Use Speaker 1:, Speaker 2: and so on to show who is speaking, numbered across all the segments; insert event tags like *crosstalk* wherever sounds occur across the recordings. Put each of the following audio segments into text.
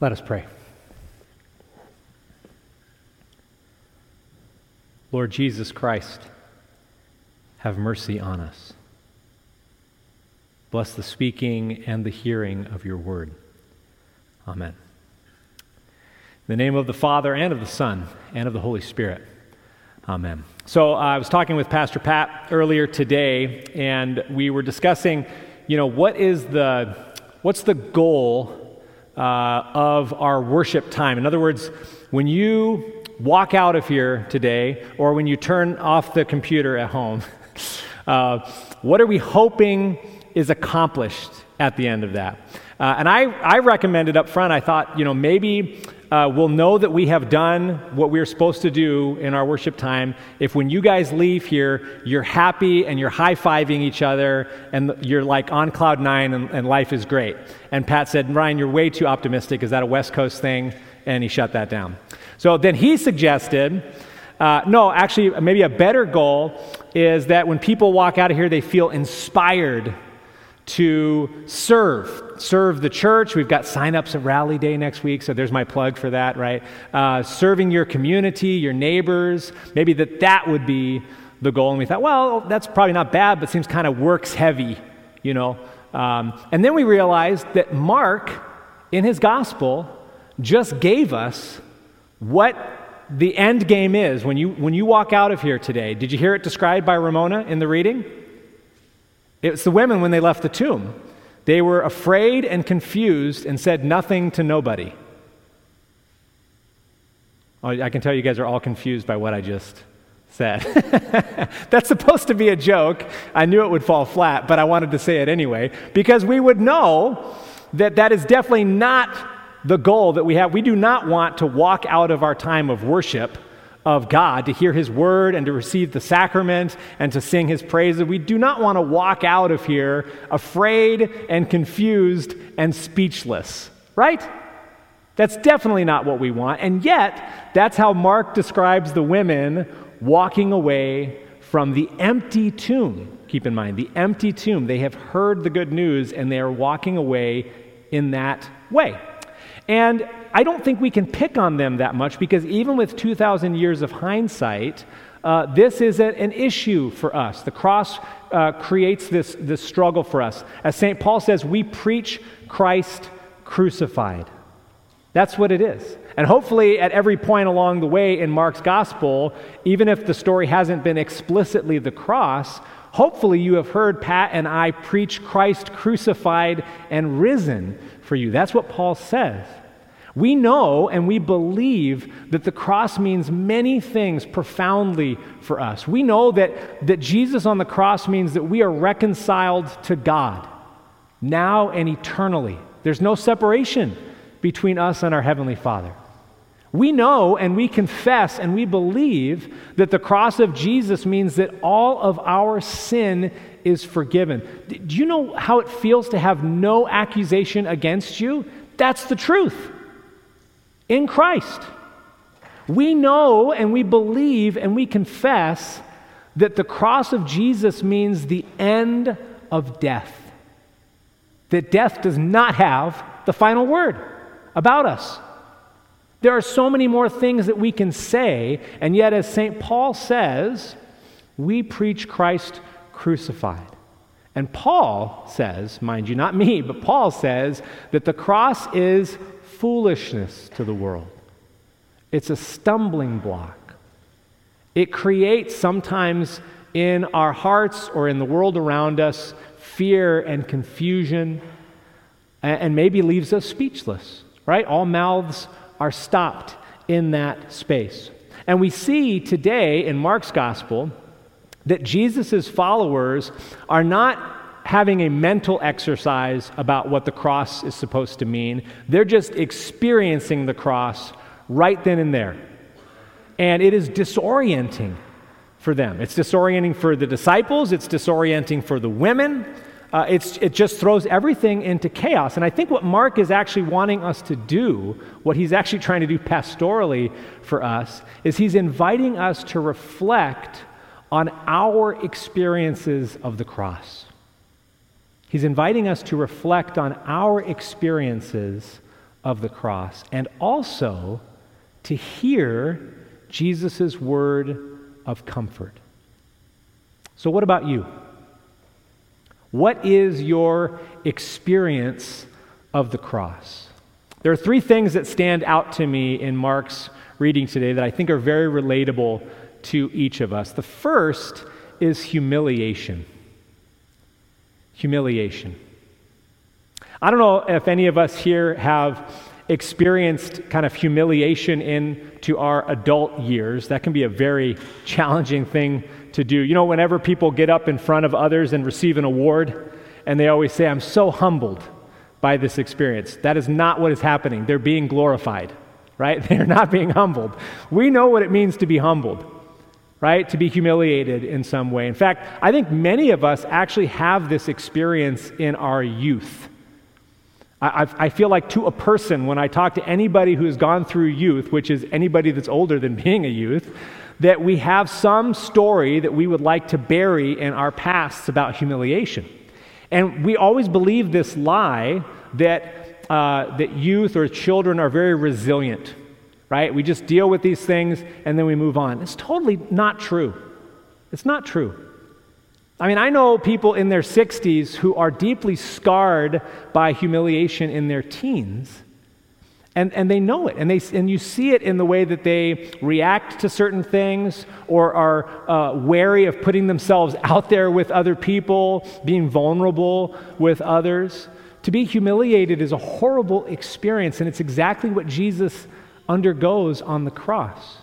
Speaker 1: Let us pray. Lord Jesus Christ, have mercy on us. Bless the speaking and the hearing of your word. Amen. In the name of the Father, and of the Son, and of the Holy Spirit. Amen. So uh, I was talking with Pastor Pat earlier today, and we were discussing, you know, what is the, what's the goal uh, of our worship time. In other words, when you walk out of here today, or when you turn off the computer at home, *laughs* uh, what are we hoping is accomplished at the end of that? Uh, and I, I recommended up front, I thought, you know, maybe uh, we'll know that we have done what we're supposed to do in our worship time if when you guys leave here, you're happy and you're high fiving each other and you're like on cloud nine and, and life is great. And Pat said, Ryan, you're way too optimistic. Is that a West Coast thing? And he shut that down. So then he suggested, uh, no, actually, maybe a better goal is that when people walk out of here, they feel inspired to serve, serve the church. We've got sign-ups at Rally Day next week, so there's my plug for that, right? Uh, serving your community, your neighbors, maybe that that would be the goal. And we thought, well, that's probably not bad, but seems kind of works heavy, you know. Um, and then we realized that Mark, in his gospel, just gave us what the end game is when you when you walk out of here today. Did you hear it described by Ramona in the reading? It's the women when they left the tomb. They were afraid and confused and said nothing to nobody. Oh, I can tell you guys are all confused by what I just said. *laughs* That's supposed to be a joke. I knew it would fall flat, but I wanted to say it anyway because we would know that that is definitely not the goal that we have. We do not want to walk out of our time of worship of God, to hear His word and to receive the sacrament and to sing His praises. We do not want to walk out of here afraid and confused and speechless, right? That's definitely not what we want. And yet, that's how Mark describes the women walking away from the empty tomb. Keep in mind, the empty tomb. They have heard the good news and they are walking away in that way. And I don't think we can pick on them that much because even with 2,000 years of hindsight, uh, this is a, an issue for us. The cross uh, creates this, this struggle for us. As St. Paul says, we preach Christ crucified. That's what it is. And hopefully, at every point along the way in Mark's gospel, even if the story hasn't been explicitly the cross, hopefully you have heard Pat and I preach Christ crucified and risen for you. That's what Paul says. We know and we believe that the cross means many things profoundly for us. We know that, that Jesus on the cross means that we are reconciled to God now and eternally. There's no separation between us and our Heavenly Father. We know and we confess and we believe that the cross of Jesus means that all of our sin is forgiven. Do you know how it feels to have no accusation against you? That's the truth in Christ. We know and we believe and we confess that the cross of Jesus means the end of death. That death does not have the final word about us. There are so many more things that we can say, and yet, as St. Paul says, we preach Christ crucified. And Paul says, mind you, not me, but Paul says that the cross is foolishness to the world. It's a stumbling block. It creates sometimes in our hearts or in the world around us fear and confusion and maybe leaves us speechless, right? All mouths are stopped in that space. And we see today in Mark's gospel that Jesus' followers are not having a mental exercise about what the cross is supposed to mean. They're just experiencing the cross right then and there. And it is disorienting for them. It's disorienting for the disciples, it's disorienting for the women. Uh, it just throws everything into chaos. And I think what Mark is actually wanting us to do, what he's actually trying to do pastorally for us, is he's inviting us to reflect on our experiences of the cross. He's inviting us to reflect on our experiences of the cross and also to hear Jesus' word of comfort. So, what about you? What is your experience of the cross? There are three things that stand out to me in Mark's reading today that I think are very relatable to each of us. The first is humiliation. Humiliation. I don't know if any of us here have experienced kind of humiliation into our adult years. That can be a very challenging thing to do. You know, whenever people get up in front of others and receive an award, and they always say, I'm so humbled by this experience. That is not what is happening. They're being glorified, right? *laughs* They're not being humbled. We know what it means to be humbled, right? To be humiliated in some way. In fact, I think many of us actually have this experience in our youth. I, I, feel like to a person, when I talk to anybody who has gone through youth, which is anybody that's older than *laughs* being a youth, that we have some story that we would like to bury in our pasts about humiliation. And we always believe this lie that, uh, that youth or children are very resilient, right? We just deal with these things and then we move on. It's totally not true. It's not true. I mean, I know people in their 60s who are deeply scarred by humiliation in their teens. And, and they know it, and, they, and you see it in the way that they react to certain things or are uh, wary of putting themselves out there with other people, being vulnerable with others. To be humiliated is a horrible experience, and it's exactly what Jesus undergoes on the cross.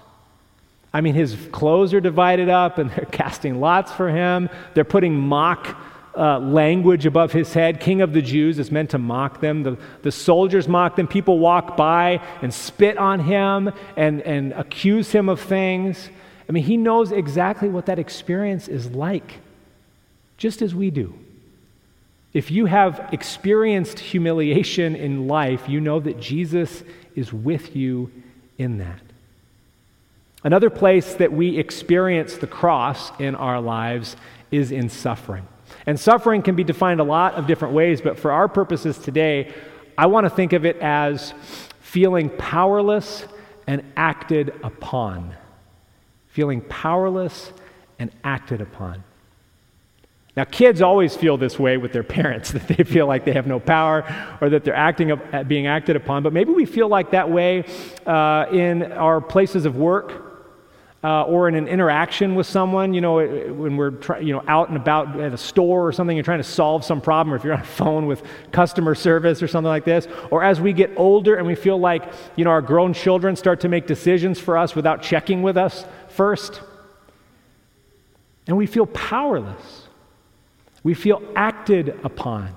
Speaker 1: I mean, his clothes are divided up and *laughs* they're casting lots for him. They're putting mock uh, language above his head. King of the Jews is meant to mock them. The, the soldiers mock them. People walk by and spit on him and, and accuse him of things. I mean, he knows exactly what that experience is like, just as we do. If you have experienced humiliation in life, you know that Jesus is with you in that. Another place that we experience the cross in our lives is in suffering. And suffering can be defined a lot of different ways, but for our purposes today, I want to think of it as feeling powerless and acted upon. Feeling powerless and acted upon. Now, kids always feel this way with their *laughs* parents, that they feel like they have no power or that they're acting up, being acted upon. But maybe we feel like that way uh, in our places of work uh, or in an interaction with someone, you know, when we're try, you know, out and about at a store or something, you're trying to solve some problem, or if you're on a phone with customer service or something like this, or as we get older and we feel like, you know, our grown children start to make decisions for us without checking with us first, and we feel powerless. We feel acted upon.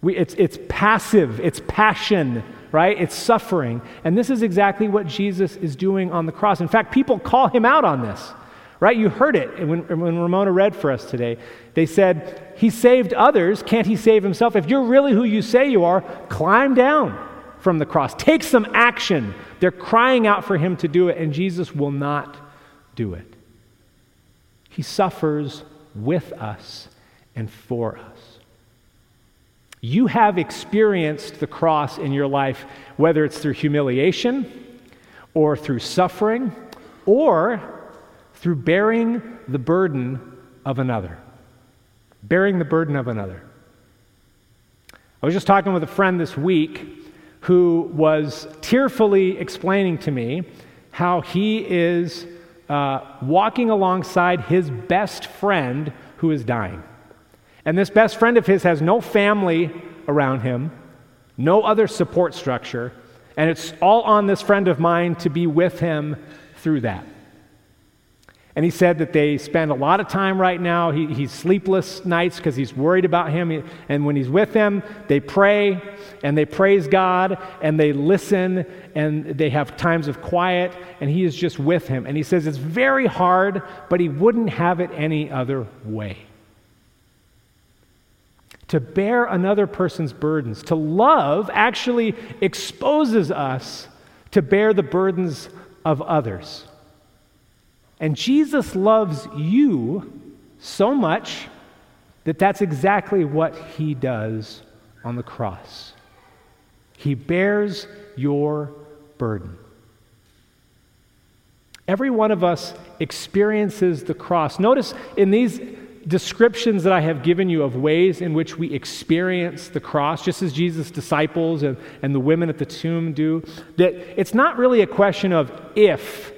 Speaker 1: We, it's, it's passive, it's passion right? It's suffering. And this is exactly what Jesus is doing on the cross. In fact, people call him out on this, right? You heard it when, when Ramona read for us today. They said, He saved others. Can't he save himself? If you're really who you say you are, climb down from the cross. Take some action. They're crying out for him to do it, and Jesus will not do it. He suffers with us and for us. You have experienced the cross in your life, whether it's through humiliation or through suffering or through bearing the burden of another. Bearing the burden of another. I was just talking with a friend this week who was tearfully explaining to me how he is uh, walking alongside his best friend who is dying. And this best friend of his has no family around him, no other support structure, and it's all on this friend of mine to be with him through that. And he said that they spend a lot of time right now. He, he's sleepless nights because he's worried about him. And when he's with him, they pray and they praise God and they listen and they have times of quiet and he is just with him. And he says it's very hard, but he wouldn't have it any other way to bear another person's burdens. To love actually exposes us to bear the burdens of others. And Jesus loves you so much that that's exactly what he does on the cross. He bears your burden. Every one of us experiences the cross. Notice in these descriptions that I have given you of ways in which we experience the cross, just as Jesus' disciples and, and the women at the tomb do, that it's not really a question of if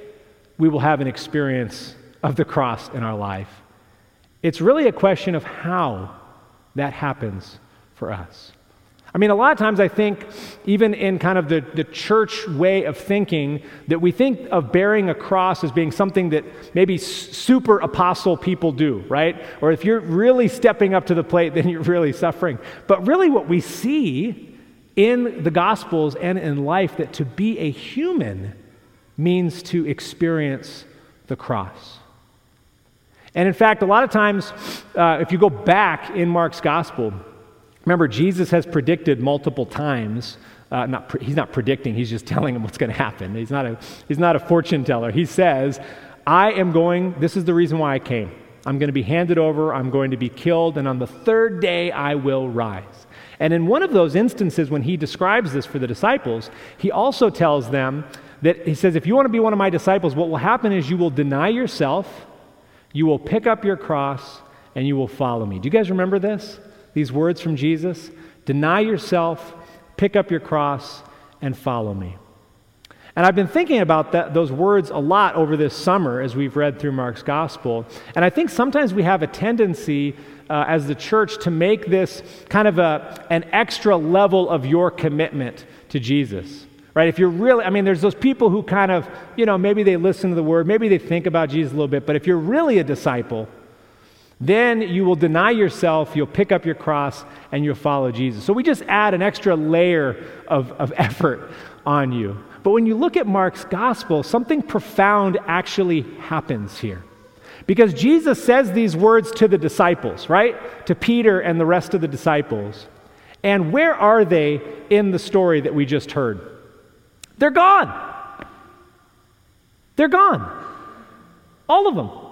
Speaker 1: we will have an experience of the cross in our life. It's really a question of how that happens for us. I mean, a lot of times I think, even in kind of the, the church way of thinking, that we think of bearing a cross as being something that maybe super apostle people do, right? Or if you're really stepping up to the plate, *laughs* then you're really suffering. But really, what we see in the Gospels and in life, that to be a human means to experience the cross. And in fact, a lot of times, uh, if you go back in Mark's Gospel, Remember, Jesus has predicted multiple times. Uh, not pre- he's not predicting, he's just telling him what's going to happen. He's not, a, he's not a fortune teller. He says, I am going, this is the reason why I came. I'm going to be handed over, I'm going to be killed, and on the third day I will rise. And in one of those instances, when he describes this for the disciples, he also tells them that he says, If you want to be one of my disciples, what will happen is you will deny yourself, you will pick up your cross, and you will follow me. Do you guys remember this? These words from Jesus deny yourself, pick up your cross, and follow me. And I've been thinking about that, those words a lot over this summer as we've read through Mark's gospel. And I think sometimes we have a tendency uh, as the church to make this kind of a, an extra level of your commitment to Jesus. Right? If you're really, I mean, there's those people who kind of, you know, maybe they listen to the word, maybe they think about Jesus a little bit, but if you're really a disciple, then you will deny yourself, you'll pick up your cross, and you'll follow Jesus. So we just add an extra layer of, of *laughs* effort on you. But when you look at Mark's gospel, something profound actually happens here. Because Jesus says these words to the disciples, right? To Peter and the rest of the disciples. And where are they in the story that we just heard? They're gone. They're gone. All of them.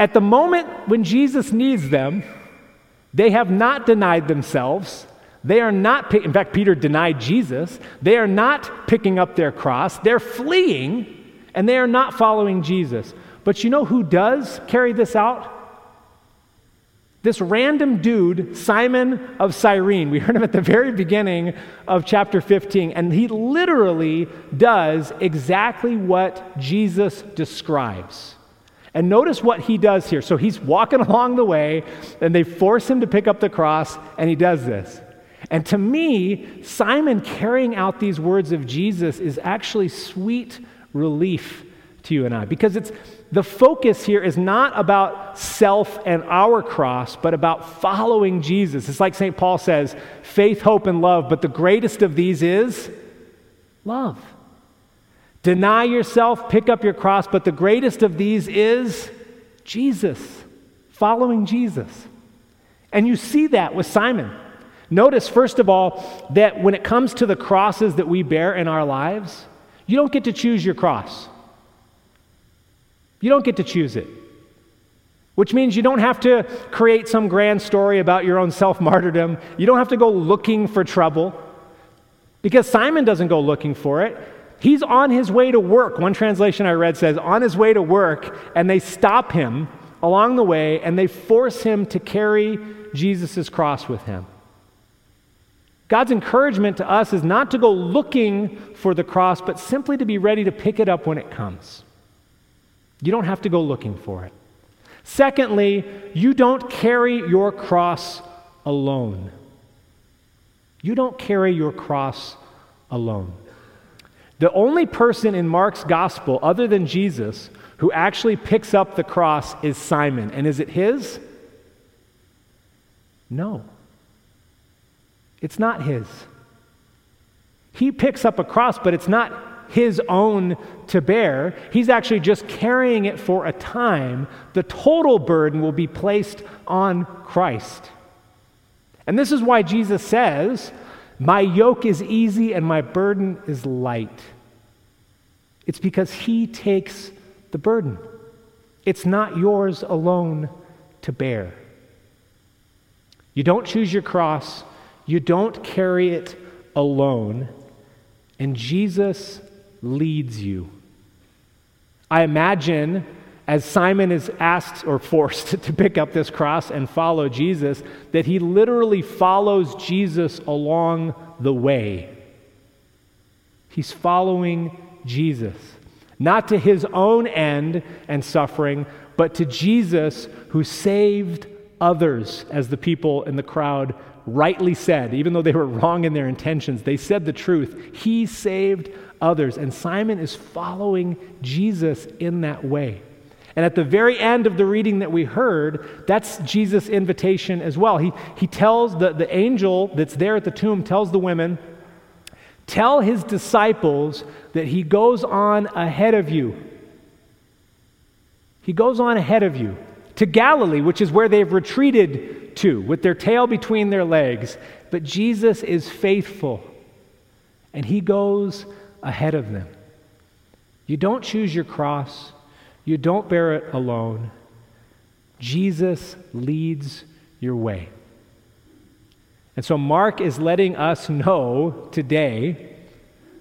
Speaker 1: At the moment when Jesus needs them, they have not denied themselves. They are not, in fact, Peter denied Jesus. They are not picking up their cross. They're fleeing and they are not following Jesus. But you know who does carry this out? This random dude, Simon of Cyrene. We heard him at the very beginning of chapter 15, and he literally does exactly what Jesus describes. And notice what he does here. So he's walking *laughs* along the way, and they force him to pick up the cross, and he does this. And to me, Simon carrying out these words of Jesus is actually sweet relief to you and I because it's the focus here is not about self and our cross, but about following Jesus. It's like St. Paul says faith, hope, and love, but the greatest of these is love. Deny yourself, pick up your cross, but the greatest of these is Jesus, following Jesus. And you see that with Simon. Notice, first of all, that when it comes to the crosses that we bear in our lives, you don't get to choose your cross. You don't get to choose it. Which means you don't have to create some grand story about your own self martyrdom. You don't have to go looking for trouble. Because Simon doesn't go looking for it. He's on his way to work. One translation I read says, on his way to work, and they stop him along the way and they force him to carry Jesus' cross with him. God's encouragement to us is not to go looking for the cross, but simply to be ready to pick it up when it comes. You don't have to go looking for it. Secondly, you don't carry your cross alone. You don't carry your cross alone. The only person in Mark's gospel, other than Jesus, who actually picks up the cross is Simon. And is it his? No. It's not his. He picks up a cross, but it's not his own to bear. He's actually just carrying it for a time. The total burden will be placed on Christ. And this is why Jesus says, my yoke is easy and my burden is light. It's because He takes the burden. It's not yours alone to bear. You don't choose your cross, you don't carry it alone, and Jesus leads you. I imagine as Simon is asked or forced *laughs* to pick up this cross and follow Jesus, that he literally follows Jesus along the way. He's following Jesus, not to his own end and suffering, but to Jesus who saved others, as the people in the crowd rightly said, even though they were wrong in their intentions, they said the truth. He saved others. And Simon is following Jesus in that way. And at the very end of the reading that we heard, that's Jesus' invitation as well. He, he tells the, the angel that's there at the tomb, tells the women, tell his disciples that he goes on ahead of you. He goes on ahead of you to Galilee, which is where they've retreated to, with their tail between their legs. But Jesus is faithful, and he goes ahead of them. You don't choose your cross, you don't bear it alone. Jesus leads your way. And so, Mark is letting us know today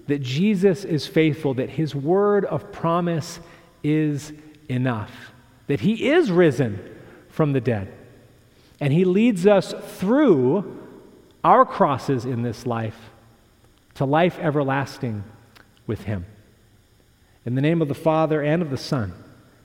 Speaker 1: that Jesus is faithful, that his word of promise is enough, that he is risen from the dead. And he leads us through our crosses in this life to life everlasting with him. In the name of the Father and of the Son